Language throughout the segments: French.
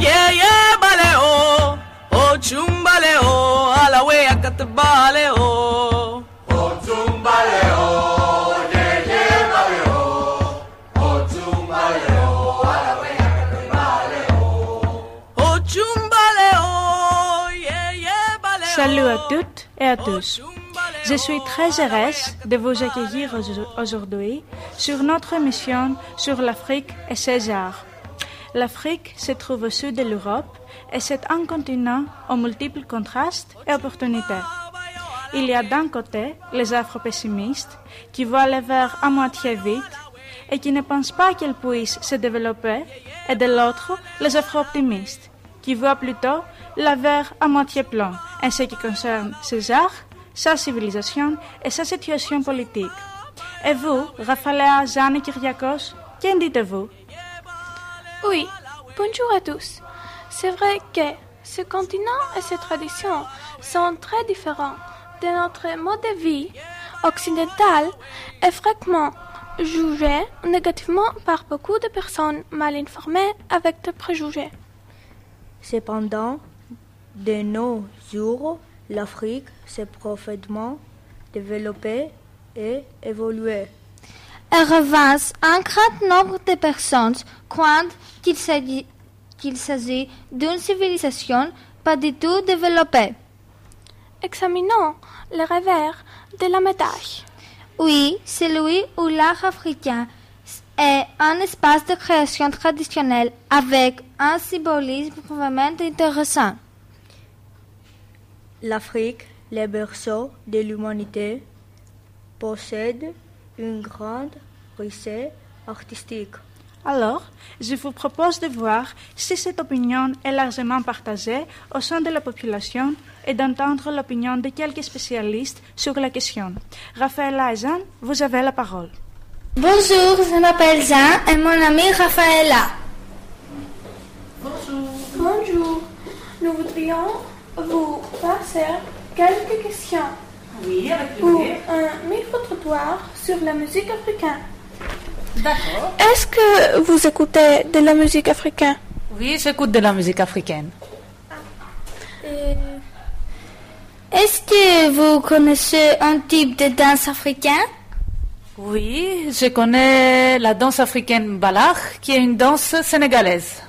yeah yeah yeah yeah yeah yeah. Salut à toutes et à tous. Je suis très heureuse de vous accueillir au- aujourd'hui sur notre émission sur l'Afrique et ses arts. L'Afrique se trouve au sud de l'Europe et c'est un continent aux multiples contrastes et opportunités. Il y a d'un côté les afro-pessimistes qui voient le verre à moitié vide et qui ne pensent pas qu'elle puisse se développer, et de l'autre les afro-optimistes qui voient plutôt le verre à moitié plein en ce qui concerne ses arts, sa civilisation et sa situation politique. Et vous, Raphaël et Kyriakos, qu'en dites-vous? Oui, bonjour à tous. C'est vrai que ce continent et ses traditions sont très différents de notre mode de vie occidental et fréquemment jugé négativement par beaucoup de personnes mal informées avec des préjugés. Cependant, de nos jours, l'Afrique s'est profondément développée et évoluée. En revanche, un grand nombre de personnes croient qu'il s'agit, d'une civilisation pas du tout développée. Examinons le revers de la médaille. Oui, celui où l'art africain est un espace de création traditionnelle avec un symbolisme vraiment intéressant. L'Afrique, le berceau de l'humanité, possède une grande richesse artistique. Alors, je vous propose de voir si cette opinion est largement partagée au sein de la population et d'entendre l'opinion de quelques spécialistes sur la question. Raphaël Aizan, vous avez la parole. Bonjour, je m'appelle Jean et mon ami Rafaela. Bonjour, nous voudrions vous passer quelques questions Oui, avec pour plaisir. Sur la musique africaine. D'accord. Est-ce que vous écoutez de la musique africaine? Oui, j'écoute de la musique africaine. Est-ce que vous connaissez un type de danse africain Oui, je connais la danse africaine Balach, qui est une danse sénégalaise.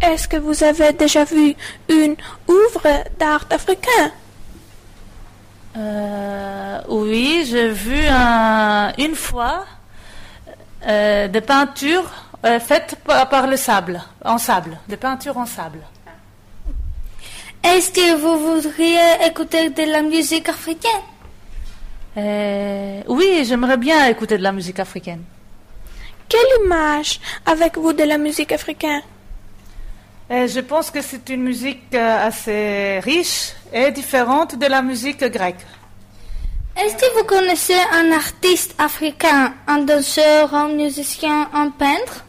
Est-ce que vous avez déjà vu une œuvre d'art africain? Euh, oui, j'ai vu un- une fois euh, des peintures euh, faites par, par le sable, en sable, des peintures en sable. Est-ce que vous voudriez écouter de la musique africaine? Euh, oui, j'aimerais bien écouter de la musique africaine. Quelle image avez-vous de la musique africaine? Euh, je pense que c'est une musique euh, assez riche et différente de la musique grecque. Est-ce que vous connaissez un artiste africain, un danseur, un musicien, un peintre?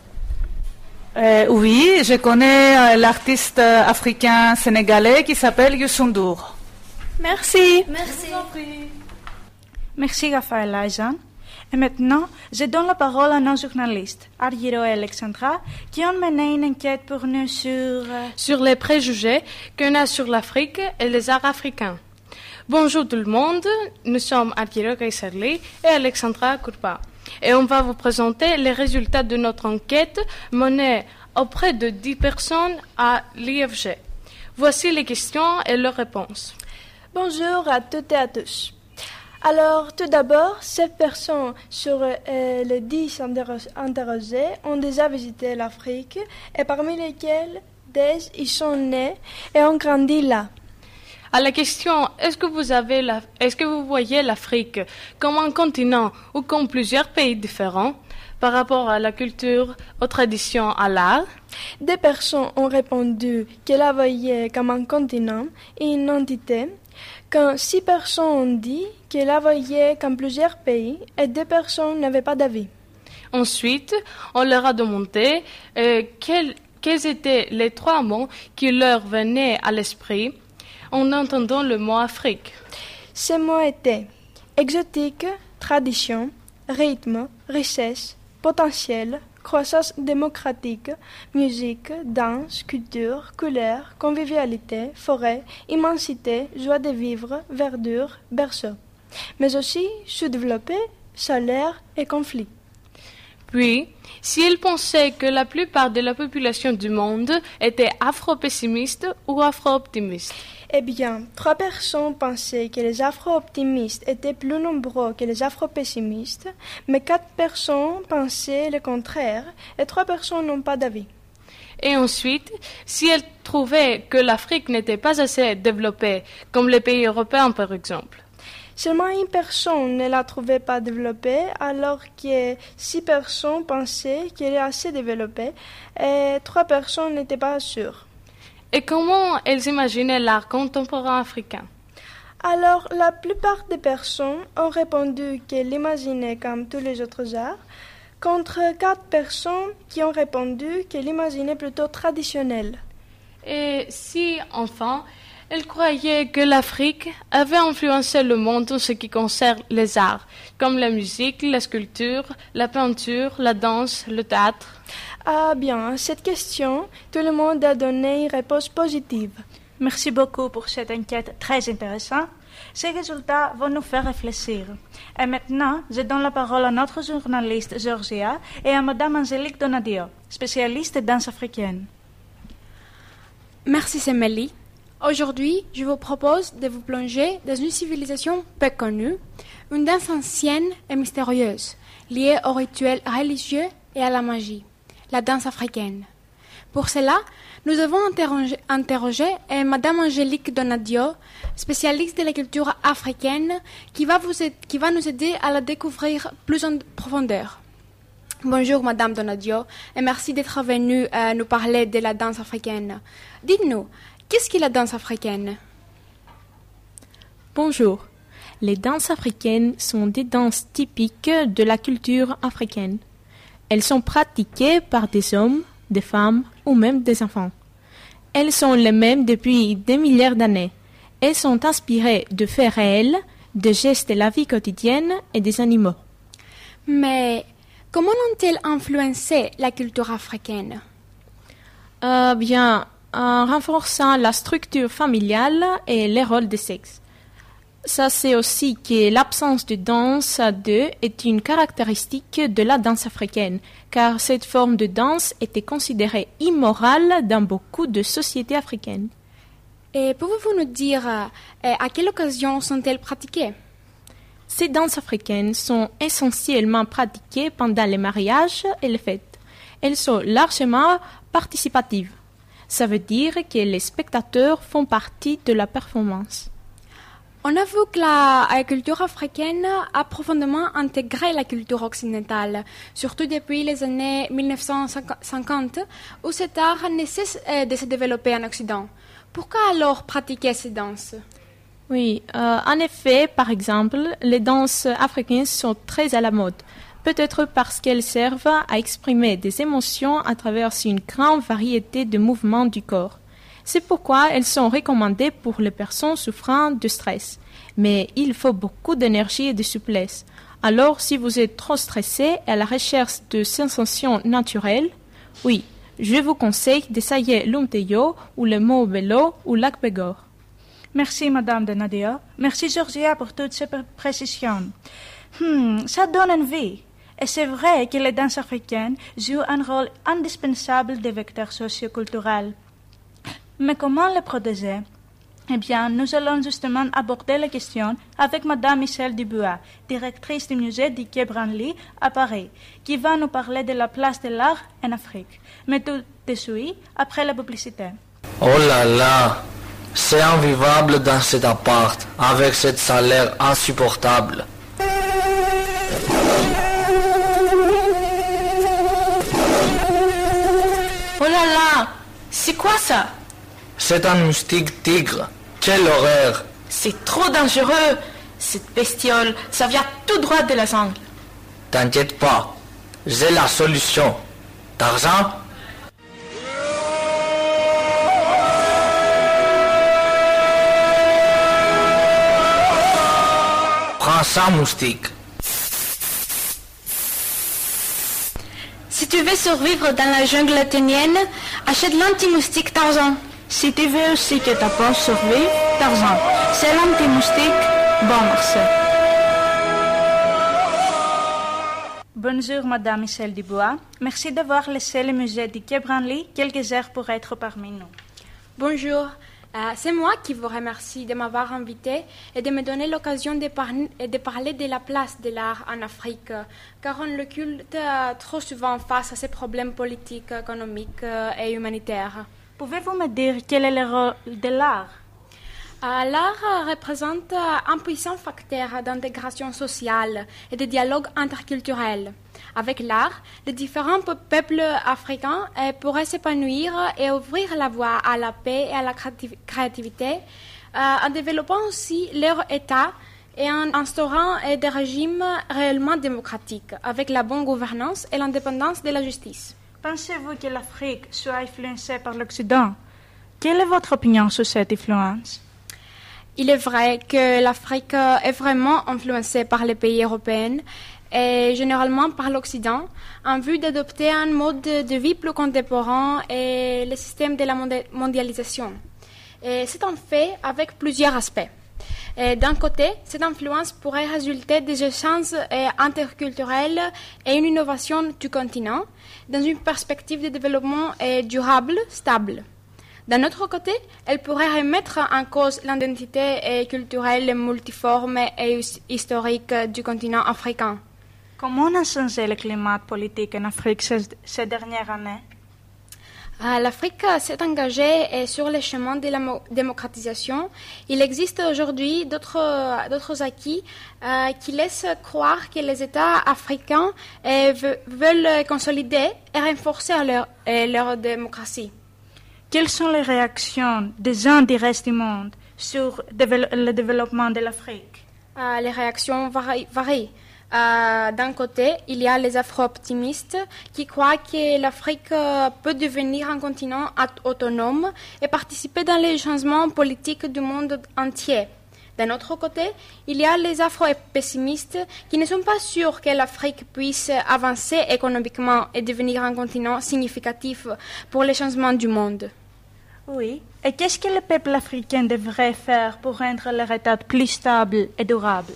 Euh, oui, je connais l'artiste africain sénégalais qui s'appelle Youssou. Merci. Merci. Merci Raphaël Aizan. Et maintenant, je donne la parole à nos journalistes, Argiro et Alexandra, qui ont mené une enquête pour nous sur... euh, sur les préjugés qu'on a sur l'Afrique et les arts africains. Bonjour tout le monde, nous sommes Arkiro Kaiserli et Alexandra Kurpa et on va vous présenter les résultats de notre enquête menée auprès de 10 personnes à l'IFG. Voici les questions et leurs réponses. Bonjour à toutes et à tous. Alors, tout d'abord, ces personnes sur euh, les 10 interro- interrogées ont déjà visité l'Afrique et parmi lesquelles 10 y sont nés et ont grandi là. À la question est-ce que vous avez est-ce que vous voyez l'Afrique comme un continent ou comme plusieurs pays différents? Par rapport à la culture, aux traditions, à l'art Des personnes ont répondu qu'elles la voyaient comme un continent et une entité, quand six personnes ont dit qu'elles la voyaient comme plusieurs pays et deux personnes n'avaient pas d'avis. Ensuite, on leur a demandé euh, quels, quels étaient les trois mots qui leur venaient à l'esprit en entendant le mot Afrique. Ces mots étaient exotique, tradition, rythme, richesse, potentiel, croissance démocratique, musique, danse, culture, couleur, convivialité, forêt, immensité, joie de vivre, verdure, berceau. Mais aussi sous-développé, salaire et conflit. Puis, si elle pensait que la plupart de la population du monde était afro-pessimiste ou afro-optimiste? Eh bien, trois personnes pensaient que les afro-optimistes étaient plus nombreux que les afro-pessimistes, mais quatre personnes pensaient le contraire, et trois personnes n'ont pas d'avis. Et ensuite, si elle trouvait que l'Afrique n'était pas assez développée, comme les pays européens par exemple? Seulement une personne ne la trouvait pas développée, alors que six personnes pensaient qu'elle est assez développée, et trois personnes n'étaient pas sûres. Et comment elles imaginaient l'art contemporain africain? Alors, la plupart des personnes ont répondu qu'elles l'imaginaient comme tous les autres arts, contre quatre personnes qui ont répondu qu'elles l'imaginaient plutôt traditionnel. Et si, enfin, elle croyait que l'Afrique avait influencé le monde en ce qui concerne les arts, comme la musique, la sculpture, la peinture, la danse, le théâtre. Ah bien, à cette question, tout le monde a donné une réponse positive. Merci beaucoup pour cette enquête très intéressante. Ces résultats vont nous faire réfléchir. Et maintenant, je donne la parole à notre journaliste Georgia et à Madame Angélique Donadio, spécialiste de danse africaine. Merci Semeli. Aujourd'hui, je vous propose de vous plonger dans une civilisation peu connue, une danse ancienne et mystérieuse, liée aux rituels religieux et à la magie, la danse africaine. Pour cela, nous avons interrogé, interrogé eh, Madame Angélique Donadio, spécialiste de la culture africaine, qui va nous aider à la découvrir plus en profondeur. Bonjour Madame Donadio et merci d'être venue euh, nous parler de la danse africaine. Dites-nous, qu'est-ce qu'est la danse africaine Bonjour. Les danses africaines sont des danses typiques de la culture africaine. Elles sont pratiquées par des hommes, des femmes ou même des enfants. Elles sont les mêmes depuis des milliards d'années. Elles sont inspirées de faits réels, de gestes de la vie quotidienne et des animaux. Mais comment ont-elles influencé la culture africaine? Euh, bien, en renforçant la structure familiale et les rôles de sexe. Ça, c'est aussi que l'absence de danse à deux est une caractéristique de la danse africaine, car cette forme de danse était considérée immorale dans beaucoup de sociétés africaines. Et pouvez-vous nous dire euh, à quelle occasion sont-elles pratiquées? Ces danses africaines sont essentiellement pratiquées pendant les mariages et les fêtes. Elles sont largement participatives. Ça veut dire que les spectateurs font partie de la performance. On a vu que la culture africaine a profondément intégré la culture occidentale, surtout depuis les années 1950, où cet art ne cesse euh, de se développer en Occident. Pourquoi alors pratiquer ces danses? Oui, euh, en effet, par exemple, les danses africaines sont très à la mode. Peut-être parce qu'elles servent à exprimer des émotions à travers une grande variété de mouvements du corps. C'est pourquoi elles sont recommandées pour les personnes souffrant de stress. Mais il faut beaucoup d'énergie et de souplesse. Alors, si vous êtes trop stressé à la recherche de sensations naturelles, oui, je vous conseille d'essayer l'umteyo ou le mobelo ou l'akbegor. Merci, Madame de Nadia. Merci, Georgia, pour toutes ces pré- précisions. Hmm, ça donne envie. Et c'est vrai que les danses africaines jouent un rôle indispensable des vecteurs socioculturels. Mais comment les protéger? Eh bien, nous allons justement aborder la question avec Madame Michelle Dubois, directrice du musée du Quai Branly à Paris, qui va nous parler de la place de l'art en Afrique. Mais tout de après la publicité. Oh là là, c'est invivable dans cet appart, avec cette salaire insupportable. Oh là là C'est quoi ça? C'est un moustique tigre. Quelle horreur C'est trop dangereux Cette bestiole, ça vient tout droit de la jungle. T'inquiète pas, j'ai la solution. D'argent Prends ça, moustique. Tu veux survivre dans la jungle athénienne, achète l'anti-moustique Tarzan. Si tu veux aussi que ta peau survive, Tarzan, c'est l'anti-moustique Bon Marcel. Bonjour Madame Michel Dubois. Merci d'avoir laissé le musée du Quai Branly quelques heures pour être parmi nous. Bonjour, c'est moi qui vous remercie de m'avoir invité et de me donner l'occasion de, par- de parler de la place de l'art en Afrique, euh, car on le culte euh, trop souvent face à ces problèmes politiques, économiques euh, et humanitaires. Pouvez-vous me dire quel est le rôle de l'art? Euh, L'art euh, représente euh, un puissant facteur d'intégration sociale et de dialogue interculturel. Avec l'art, les différents pe- peuples africains euh, pourraient s'épanouir et ouvrir la voie à la paix et à la créativ- créativité, en développant aussi leur État et en instaurant des régimes réellement démocratiques, avec la bonne gouvernance et l'indépendance de la justice. Pensez-vous que l'Afrique soit influencée par l'Occident? Quelle est votre opinion sur cette influence? Il est vrai que l'Afrique est vraiment influencée par les pays européens et généralement par l'Occident en vue d'adopter un mode de vie plus contemporain et le système de la mondialisation. C'est un fait avec plusieurs aspects. D'un côté, cette influence pourrait résulter des échanges euh, interculturels et une innovation du continent dans une perspective de développement euh, durable, stable. D'un autre côté, elle pourrait remettre en cause l'identité culturelle multiforme et his- historique du continent africain. Comment a changé le climat politique en Afrique ces, ces dernières années? Euh, L'Afrique s'est engagée sur le chemin de la mo- démocratisation. Il existe aujourd'hui d'autres acquis euh, qui laissent croire que les États africains euh, ve- veulent consolider et renforcer leur, euh, leur démocratie. Quelles sont les réactions des gens du reste du monde sur le développement de l'Afrique? Euh, les réactions vari- varient. Euh, D'un côté, il y a les afro-optimistes qui croient que l'Afrique euh, peut devenir un continent aut- autonome et participer dans les changements politiques du monde entier. D'un autre côté, il y a les afro-pessimistes qui ne sont pas sûrs que l'Afrique puisse avancer économiquement et devenir un continent significatif pour les changements du monde. Oui. Et qu'est-ce que le peuple africain devrait faire pour rendre leur État plus stable et durable?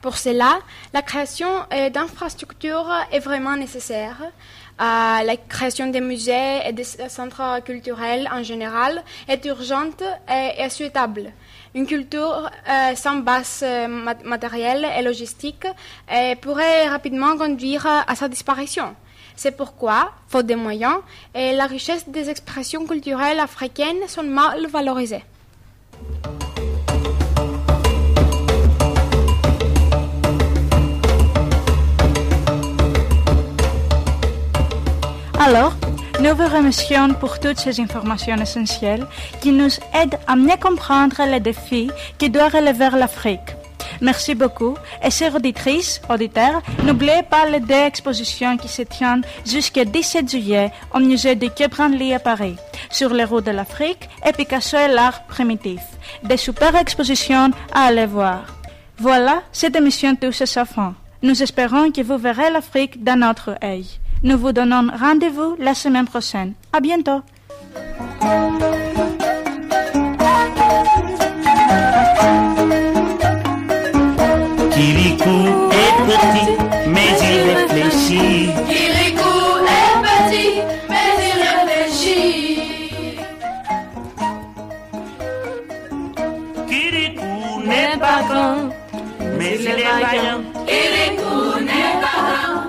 Pour cela, la création euh, d'infrastructures est vraiment nécessaire. Euh, la création des musées et des centres culturels en général est urgente et, souhaitable. Une culture euh, sans base mat- matérielle et logistique pourrait rapidement conduire à sa disparition. C'est pourquoi, faute de moyens, et la richesse des expressions culturelles africaines sont mal valorisées. Alors, nous vous remercions pour toutes ces informations essentielles qui nous aident à mieux comprendre les défis qui doit relever l'Afrique. Merci beaucoup. Et chères auditrices, auditeurs, n'oubliez pas les deux expositions qui se tiennent jusqu'au 17 juillet au musée de Quai Branly à Paris, sur les routes de l'Afrique et Picasso et l'art primitif. Des super expositions à aller voir. Voilà, cette émission touche à sa fin. Nous espérons que vous verrez l'Afrique d'un autre œil. Nous vous donnons rendez-vous la semaine prochaine. À bientôt. Kirikou est petit, mais il réfléchit. Kirikou est petit, mais il réfléchit. Kirikou n'est pas grand, mais il est vaillant. Kirikou n'est pas grand,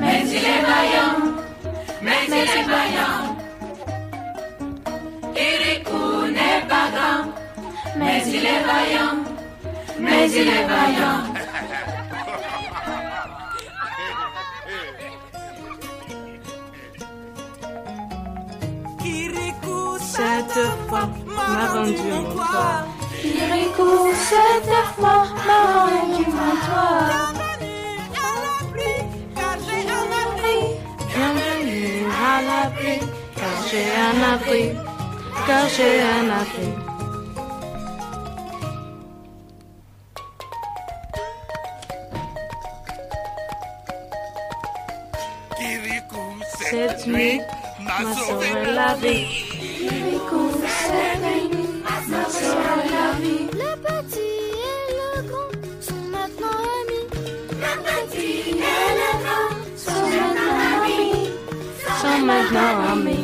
mais il est vaillant. Mais il est vaillant. Kirikou n'est pas grand, mais il est vaillant. Mais il est vaillant. M'a rendu mon toit. Kirikou, cette fois m'a rendu mon toit. Bienvenue à l'abri, car j'ai un abri, car j'ai un abri. Cette nuit m'a sauvé la vie? Sont maintenant amis. Kirikou